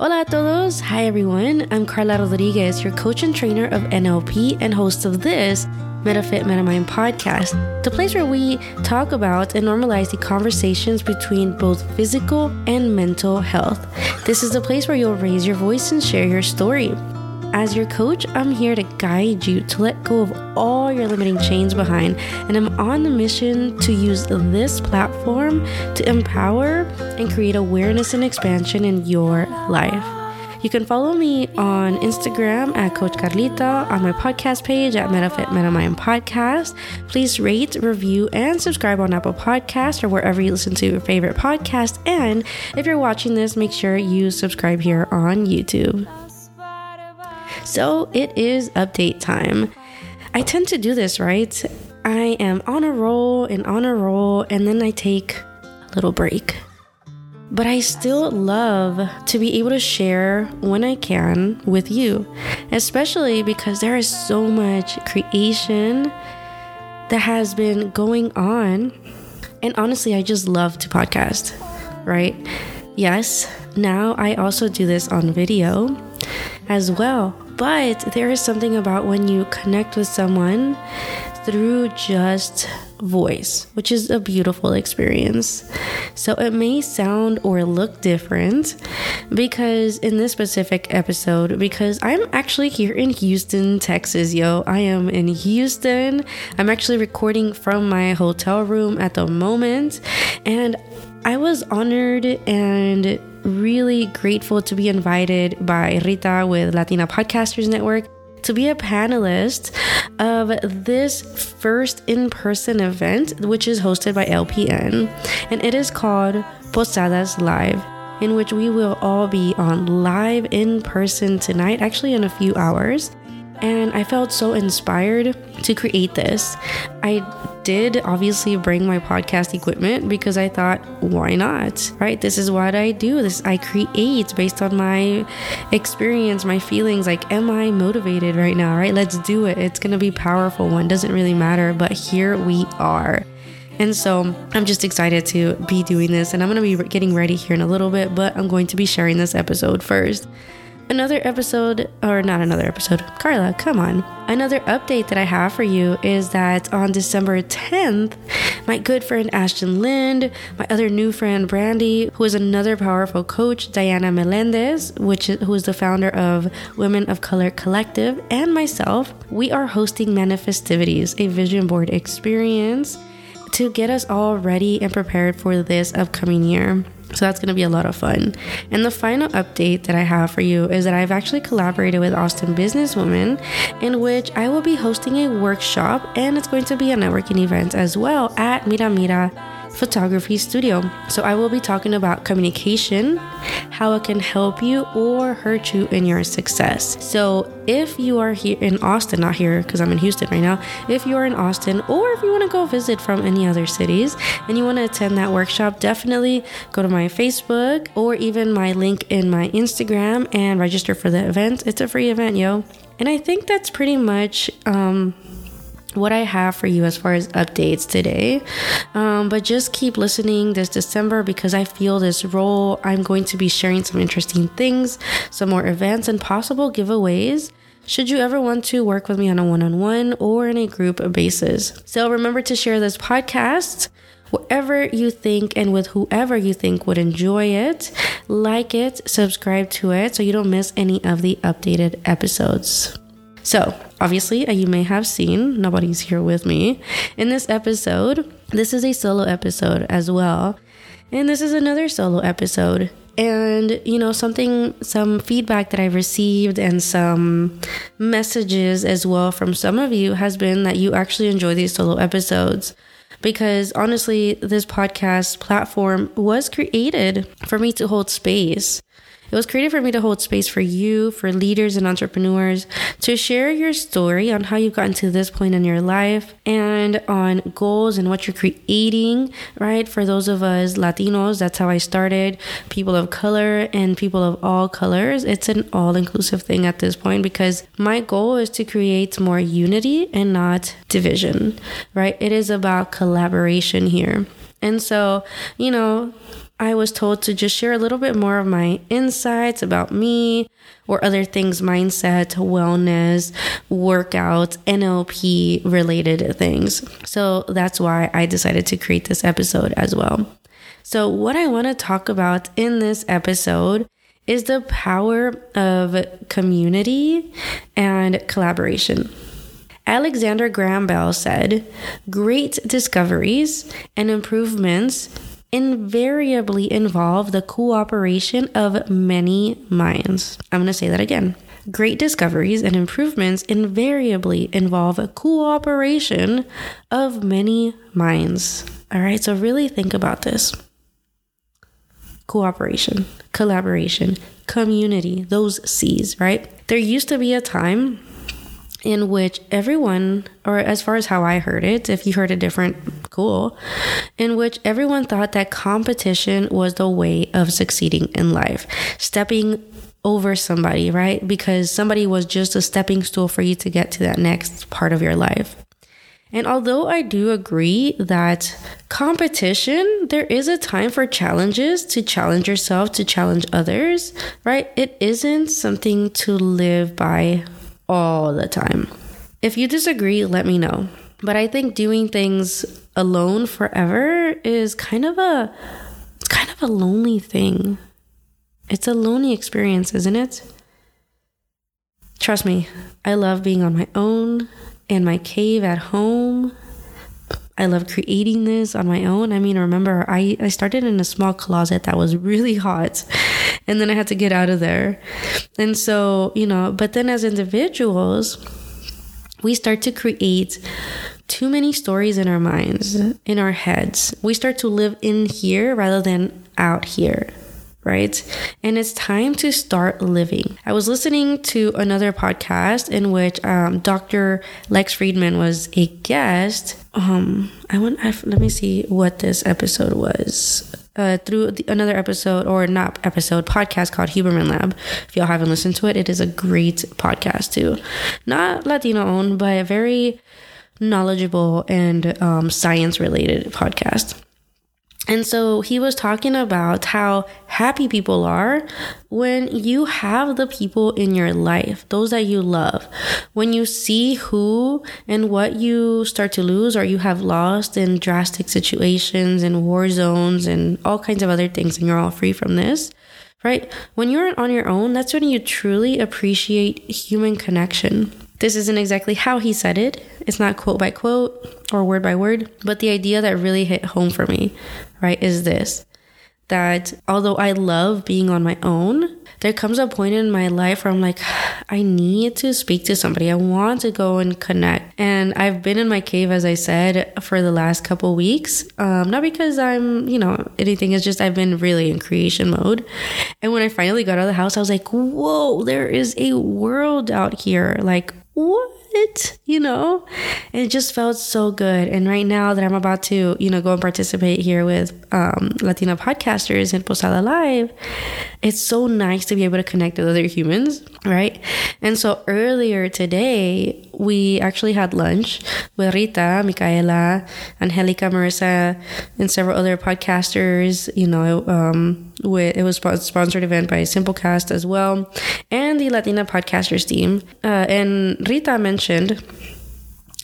Hola a todos. Hi everyone. I'm Karla Rodriguez, your coach and trainer of NLP and host of this MetaFit MetaMind podcast, the place where we talk about and normalize the conversations between both physical and mental health. This is the place where you'll raise your voice and share your story. As your coach, I'm here to guide you to let go of all your limiting chains behind, and I'm on the mission to use this platform to empower and create awareness and expansion in your life. You can follow me on Instagram at Coach Karlita, on my podcast page at MetaFit MetaMind Podcast. Please rate, review, and subscribe on Apple Podcast or wherever you listen to your favorite podcast. And if you're watching this, make sure you subscribe here on YouTube. So it is update time. I tend to do this, right? I am on a roll and on a roll, and then I take a little break. But I still love to be able to share when I can with you, especially because there is so much creation that has been going on. And honestly, I just love to podcast, right? Yes, now I also do this on video as well. But there is something about when you connect with someone through just voice, which is a beautiful experience. So it may sound or look different because in this specific episode, because I'm actually here in Houston, Texas, yo. I am in Houston. I'm actually recording from my hotel room at the moment. And I was honored and really grateful to be invited by Rita with Latina Podcasters Network to be a panelist of this first in person event, which is hosted by LPN. And it is called Posadas Live, in which we will all be on live in person tonight, actually, in a few hours. And I felt so inspired to create this. I did obviously bring my podcast equipment because I thought, why not? Right? This is what I do. This I create based on my experience, my feelings. Like, am I motivated right now? Right? Let's do it. It's gonna be powerful one. Doesn't really matter, but here we are. And so I'm just excited to be doing this, and I'm gonna be getting ready here in a little bit, but I'm going to be sharing this episode first another episode, or not another episode, Karla, come on. Another update that I have for you is that on December 10th, my good friend Ashton Lind, my other new friend Brandy, who is another powerful coach, Diana Melendez, which is, who is the founder of Women of Color Collective, and myself, we are hosting Manifestivities, a vision board experience to get us all ready and prepared for this upcoming year. So that's going to be a lot of fun. And the final update that I have for you is that I've actually collaborated with Austin Businesswoman, in which I will be hosting a workshop and it's going to be a networking event as well at Mira Mira photography studio. So I will be talking about communication, how it can help you or hurt you in your success. So if you are here in Austin, not here because I'm in Houston right now, if you are in Austin or if you want to go visit from any other cities and you want to attend that workshop, definitely go to my Facebook or even my link in my Instagram and register for the event. It's a free event, yo. And I think that's pretty much um, what I have for you as far as updates today. Um, but just keep listening this December because I feel this role. I'm going to be sharing some interesting things, some more events, and possible giveaways. Should you ever want to work with me on a one on one or in a group basis. So remember to share this podcast wherever you think and with whoever you think would enjoy it. Like it, subscribe to it so you don't miss any of the updated episodes. So, obviously, uh, you may have seen, nobody's here with me. In this episode, this is a solo episode as well. And this is another solo episode. And, you know, something, some feedback that I've received and some messages as well from some of you has been that you actually enjoy these solo episodes because honestly, this podcast platform was created for me to hold space it was created for me to hold space for you, for leaders and entrepreneurs, to share your story on how you've gotten to this point in your life and on goals and what you're creating, right? For those of us Latinos, that's how I started, people of color and people of all colors. It's an all inclusive thing at this point because my goal is to create more unity and not division, right? It is about collaboration here. And so, you know, I was told to just share a little bit more of my insights about me or other things mindset, wellness, workouts, NLP related things. So that's why I decided to create this episode as well. So, what I want to talk about in this episode is the power of community and collaboration. Alexander Graham Bell said, Great discoveries and improvements invariably involve the cooperation of many minds. I'm going to say that again. Great discoveries and improvements invariably involve a cooperation of many minds. All right, so really think about this cooperation, collaboration, community, those C's, right? There used to be a time in which everyone, or as far as how I heard it, if you heard it different, cool, in which everyone thought that competition was the way of succeeding in life, stepping over somebody, right? Because somebody was just a stepping stool for you to get to that next part of your life. And although I do agree that competition, there is a time for challenges to challenge yourself, to challenge others, right? It isn't something to live by all the time. If you disagree, let me know. But I think doing things alone forever is kind of a it's kind of a lonely thing. It's a lonely experience, isn't it? Trust me, I love being on my own in my cave at home. I love creating this on my own. I mean, remember, I, I started in a small closet that was really hot and then I had to get out of there. And so, you know, but then as individuals, we start to create too many stories in our minds, in our heads. We start to live in here rather than out here right? And it's time to start living. I was listening to another podcast in which um, Dr. Lex Fridman was a guest. Um, I want I, let me see what this episode was. Uh, through the, another episode or not episode podcast called Huberman Lab. If y'all haven't listened to it, it is a great podcast too. Not Latino owned, but a very knowledgeable and um, science related podcast. And so he was talking about how happy people are when you have the people in your life, those that you love. When you see who and what you start to lose or you have lost in drastic situations and war zones and all kinds of other things, and you're all free from this, right? When you're on your own, that's when you truly appreciate human connection. This isn't exactly how he said it. It's not quote by quote or word by word, but the idea that really hit home for me, right, is this that although I love being on my own, there comes a point in my life where I'm like, I need to speak to somebody. I want to go and connect. And I've been in my cave, as I said, for the last couple weeks. Um, not because I'm, you know, anything. It's just I've been really in creation mode. And when I finally got out of the house, I was like, whoa, there is a world out here. Like, what? You know? And it just felt so good. And right now that I'm about to, you know, go and participate here with um, Latina podcasters in Posada Live, it's so nice to be able to connect with other humans, right? And so earlier today, we actually had lunch with Rita, Micaela, Angelica, Marissa, and several other podcasters. You know, um, with, it was sponsored event by Simplecast as well, and the Latina podcasters team. Uh, and Rita mentioned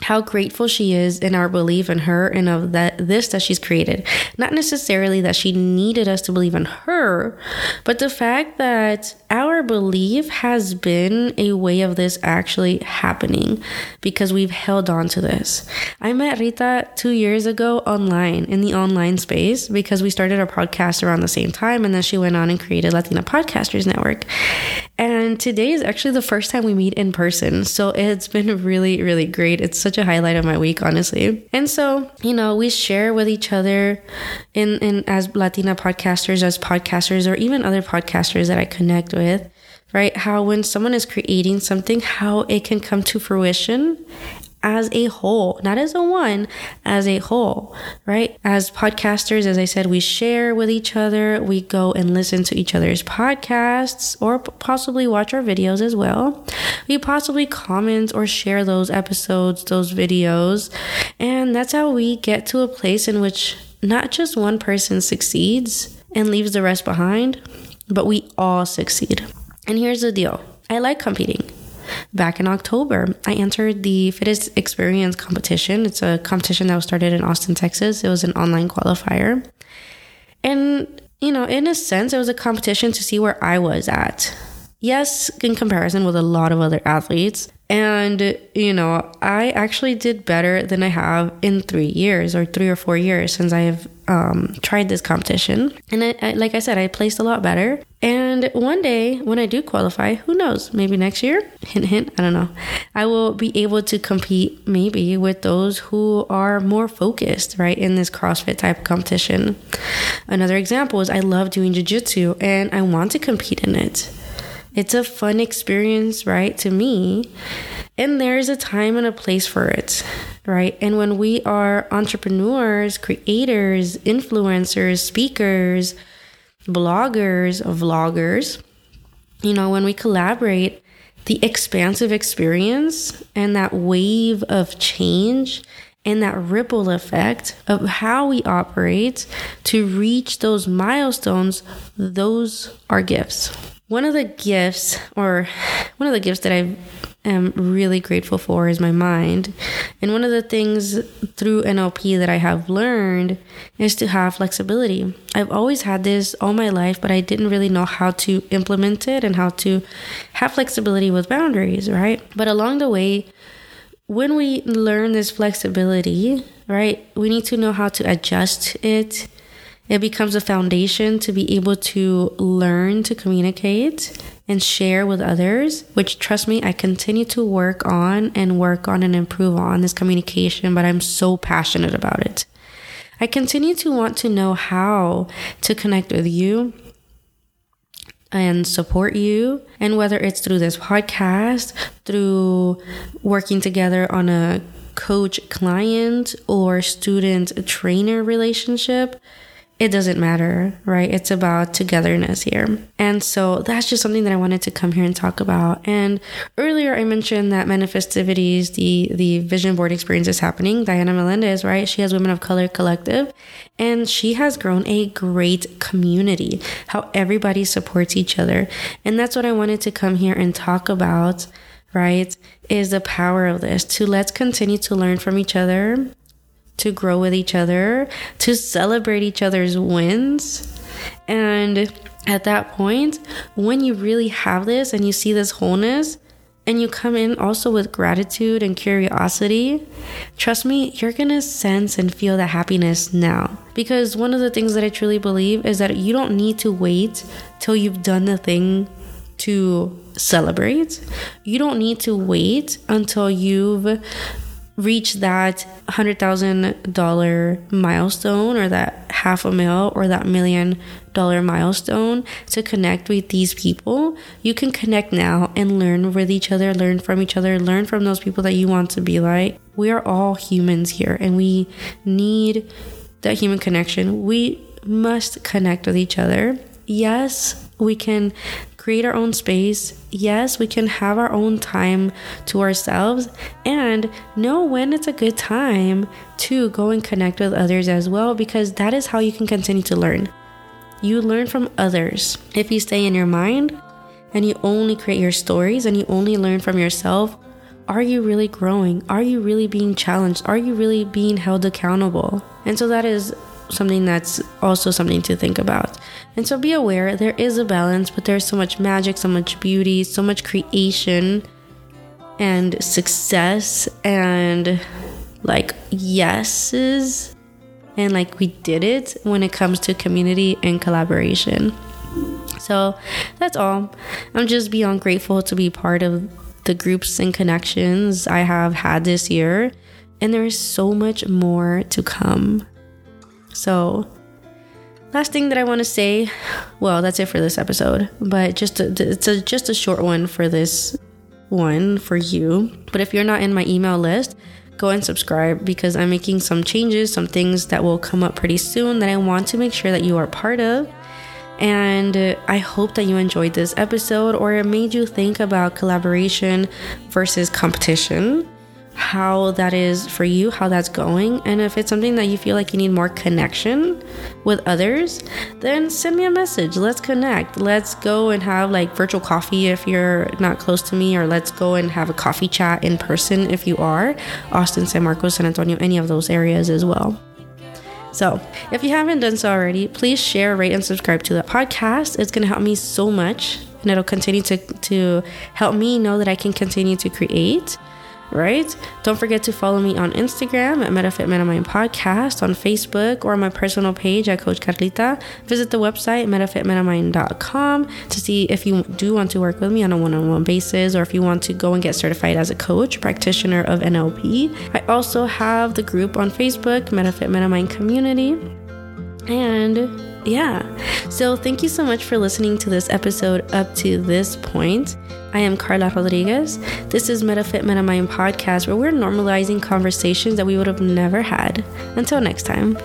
how grateful she is in our belief in her and of that this that she's created. Not necessarily that she needed us to believe in her, but the fact that our belief has been a way of this actually happening because we've held on to this. I met Rita two years ago online in the online space because we started our podcast around the same time and then she went on and created Latina Podcasters Network. And today is actually the first time we meet in person. So it's been really, really great. It's such a highlight of my week, honestly. And so, you know, we share with each other in, in as Latina podcasters, as podcasters, or even other podcasters that I connect with, right? How when someone is creating something, how it can come to fruition as a whole, not as a one, as a whole, right? As podcasters, as I said, we share with each other, we go and listen to each other's podcasts or possibly watch our videos as well. We possibly comment or share those episodes, those videos, and that's how we get to a place in which not just one person succeeds and leaves the rest behind, but we all succeed. And here's the deal I like competing. Back in October, I entered the Fittest Experience competition. It's a competition that was started in Austin, Texas. It was an online qualifier. And, you know, in a sense, it was a competition to see where I was at. Yes, in comparison with a lot of other athletes. And, you know, I actually did better than I have in three years or three or four years since I have um, tried this competition. And I, I, like I said, I placed a lot better. And one day when I do qualify, who knows, maybe next year, hint, hint, I don't know, I will be able to compete maybe with those who are more focused, right, in this CrossFit type competition. Another example is I love doing jujitsu and I want to compete in it. It's a fun experience, right, to me. And there's a time and a place for it, right? And when we are entrepreneurs, creators, influencers, speakers, bloggers, vloggers, you know, when we collaborate, the expansive experience and that wave of change and that ripple effect of how we operate to reach those milestones, those are gifts. One of the gifts, or one of the gifts that I am really grateful for, is my mind. And one of the things through NLP that I have learned is to have flexibility. I've always had this all my life, but I didn't really know how to implement it and how to have flexibility with boundaries, right? But along the way, when we learn this flexibility, right, we need to know how to adjust it it becomes a foundation to be able to learn to communicate and share with others, which trust me, I continue to work on and work on and improve on this communication, but I'm so passionate about it. I continue to want to know how to connect with you and support you. And whether it's through this podcast, through working together on a coach client or student trainer relationship, it doesn't matter, right? It's about togetherness here. And so that's just something that I wanted to come here and talk about. And earlier I mentioned that manifestivities, the, the vision board experience is happening. Diana Melendez, right? She has Women of Color Collective and she has grown a great community, how everybody supports each other. And that's what I wanted to come here and talk about, right? Is the power of this to let's continue to learn from each other to grow with each other, to celebrate each other's wins. And at that point, when you really have this and you see this wholeness, and you come in also with gratitude and curiosity, trust me, you're gonna sense and feel that happiness now. Because one of the things that I truly believe is that you don't need to wait till you've done the thing to celebrate. You don't need to wait until you've reach that $100,000 milestone or that half a mil or that million dollar milestone to connect with these people, you can connect now and learn with each other, learn from each other, learn from those people that you want to be like. We are all humans here and we need that human connection. We must connect with each other. Yes, we can create our own space. Yes, we can have our own time to ourselves and know when it's a good time to go and connect with others as well, because that is how you can continue to learn. You learn from others. If you stay in your mind and you only create your stories and you only learn from yourself, are you really growing? Are you really being challenged? Are you really being held accountable? And so that is something that's also something to think about. And so be aware there is a balance, but there's so much magic, so much beauty, so much creation and success and like yeses and like we did it when it comes to community and collaboration. So that's all. I'm just beyond grateful to be part of the groups and connections I have had this year. And there is so much more to come. So, last thing that I want to say, well, that's it for this episode, but just a, it's a, just a short one for this one for you. But if you're not in my email list, go and subscribe because I'm making some changes, some things that will come up pretty soon that I want to make sure that you are part of. And I hope that you enjoyed this episode or it made you think about collaboration versus competition how that is for you, how that's going. And if it's something that you feel like you need more connection with others, then send me a message. Let's connect. Let's go and have like virtual coffee if you're not close to me, or let's go and have a coffee chat in person if you are. Austin, San Marcos, San Antonio, any of those areas as well. So, if you haven't done so already, please share, rate, and subscribe to the podcast. It's going to help me so much and it'll continue to, to help me know that I can continue to create right? Don't forget to follow me on Instagram at MetaFit MetaMind Podcast, on Facebook, or my personal page at Coach Karlita. Visit the website, metafitmetamind.com, to see if you do want to work with me on a one on one basis or if you want to go and get certified as a coach, practitioner of NLP. I also have the group on Facebook, MetaFit MetaMind Community. And yeah, so thank you so much for listening to this episode up to this point. I am Karla Rodriguez. This is MetaFit MetaMind podcast where we're normalizing conversations that we would have never had. Until next time.